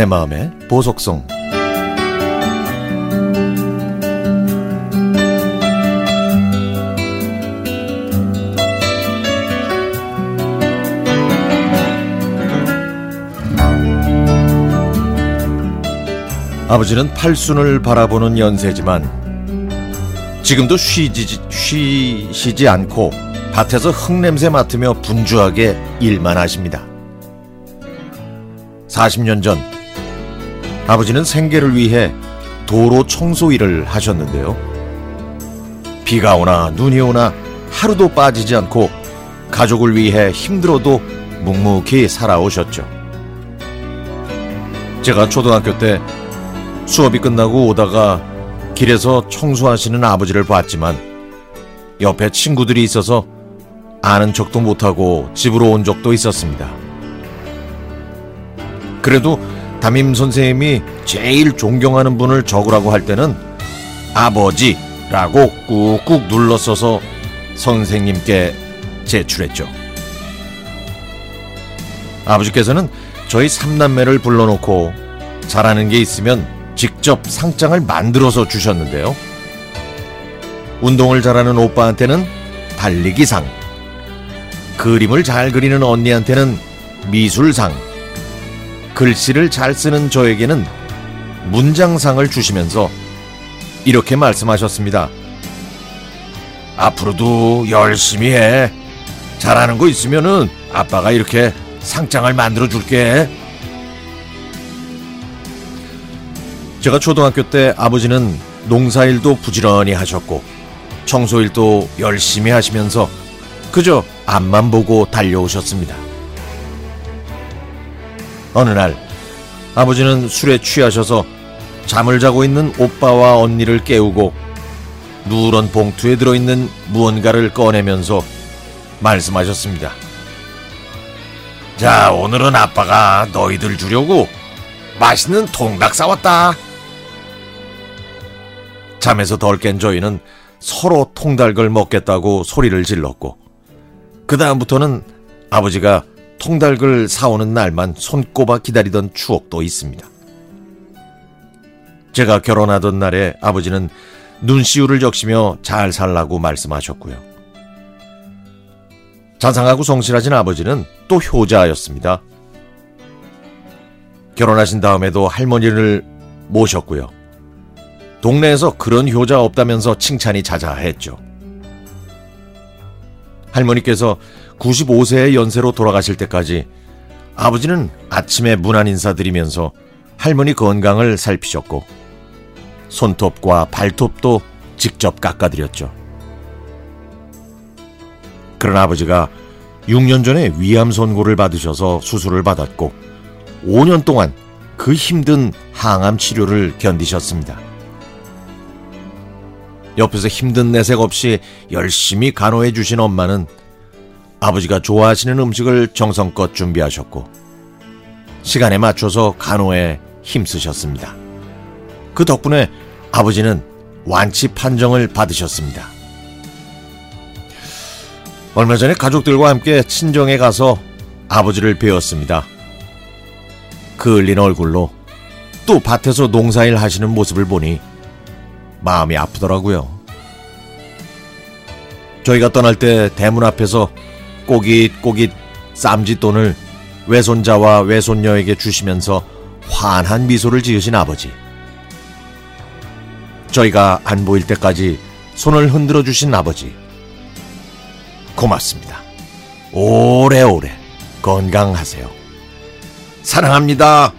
내 마음의 보석성 아버지는 팔순을 바라보는 연세지만 지금도 쉬지, 쉬시지 않고 밭에서 흙냄새 맡으며 분주하게 일만 하십니다. 40년 전 아버지는 생계를 위해 도로 청소 일을 하셨는데요. 비가 오나 눈이 오나 하루도 빠지지 않고 가족을 위해 힘들어도 묵묵히 살아오셨죠. 제가 초등학교 때 수업이 끝나고 오다가 길에서 청소하시는 아버지를 봤지만 옆에 친구들이 있어서 아는 척도 못하고 집으로 온 적도 있었습니다. 그래도 담임 선생님이 제일 존경하는 분을 적으라고 할 때는 아버지라고 꾹꾹 눌러 써서 선생님께 제출했죠. 아버지께서는 저희 삼남매를 불러놓고 잘하는 게 있으면 직접 상장을 만들어서 주셨는데요. 운동을 잘하는 오빠한테는 달리기상, 그림을 잘 그리는 언니한테는 미술상, 글씨를 잘 쓰는 저에게는 문장상을 주시면서 이렇게 말씀하셨습니다. 앞으로도 열심히 해. 잘하는 거 있으면은 아빠가 이렇게 상장을 만들어 줄게. 제가 초등학교 때 아버지는 농사일도 부지런히 하셨고 청소일도 열심히 하시면서 그저 앞만 보고 달려오셨습니다. 어느 날 아버지는 술에 취하셔서 잠을 자고 있는 오빠와 언니를 깨우고 누런 봉투에 들어있는 무언가를 꺼내면서 말씀하셨습니다. 자, 오늘은 아빠가 너희들 주려고 맛있는 통닭 싸왔다. 잠에서 덜 깬 저희는 서로 통닭을 먹겠다고 소리를 질렀고 그다음부터는 아버지가 통닭을 사오는 날만 손꼽아 기다리던 추억도 있습니다. 제가 결혼하던 날에 아버지는 눈시울을 적시며 잘 살라고 말씀하셨고요. 자상하고 성실하신 아버지는 또 효자였습니다. 결혼하신 다음에도 할머니를 모셨고요. 동네에서 그런 효자 없다면서 칭찬이 자자했죠. 할머니께서 95세의 연세로 돌아가실 때까지 아버지는 아침에 문안 인사드리면서 할머니 건강을 살피셨고 손톱과 발톱도 직접 깎아드렸죠. 그런 아버지가 6년 전에 위암 선고를 받으셔서 수술을 받았고 5년 동안 그 힘든 항암 치료를 견디셨습니다. 옆에서 힘든 내색 없이 열심히 간호해 주신 엄마는 아버지가 좋아하시는 음식을 정성껏 준비하셨고 시간에 맞춰서 간호에 힘쓰셨습니다. 그 덕분에 아버지는 완치 판정을 받으셨습니다. 얼마 전에 가족들과 함께 친정에 가서 아버지를 뵈었습니다. 그을린 얼굴로 또 밭에서 농사일 하시는 모습을 보니 마음이 아프더라고요. 저희가 떠날 때 대문 앞에서 꼬깃꼬깃 쌈짓돈을 외손자와 외손녀에게 주시면서 환한 미소를 지으신 아버지. 저희가 안 보일 때까지 손을 흔들어 주신 아버지. 고맙습니다. 오래오래 건강하세요. 사랑합니다.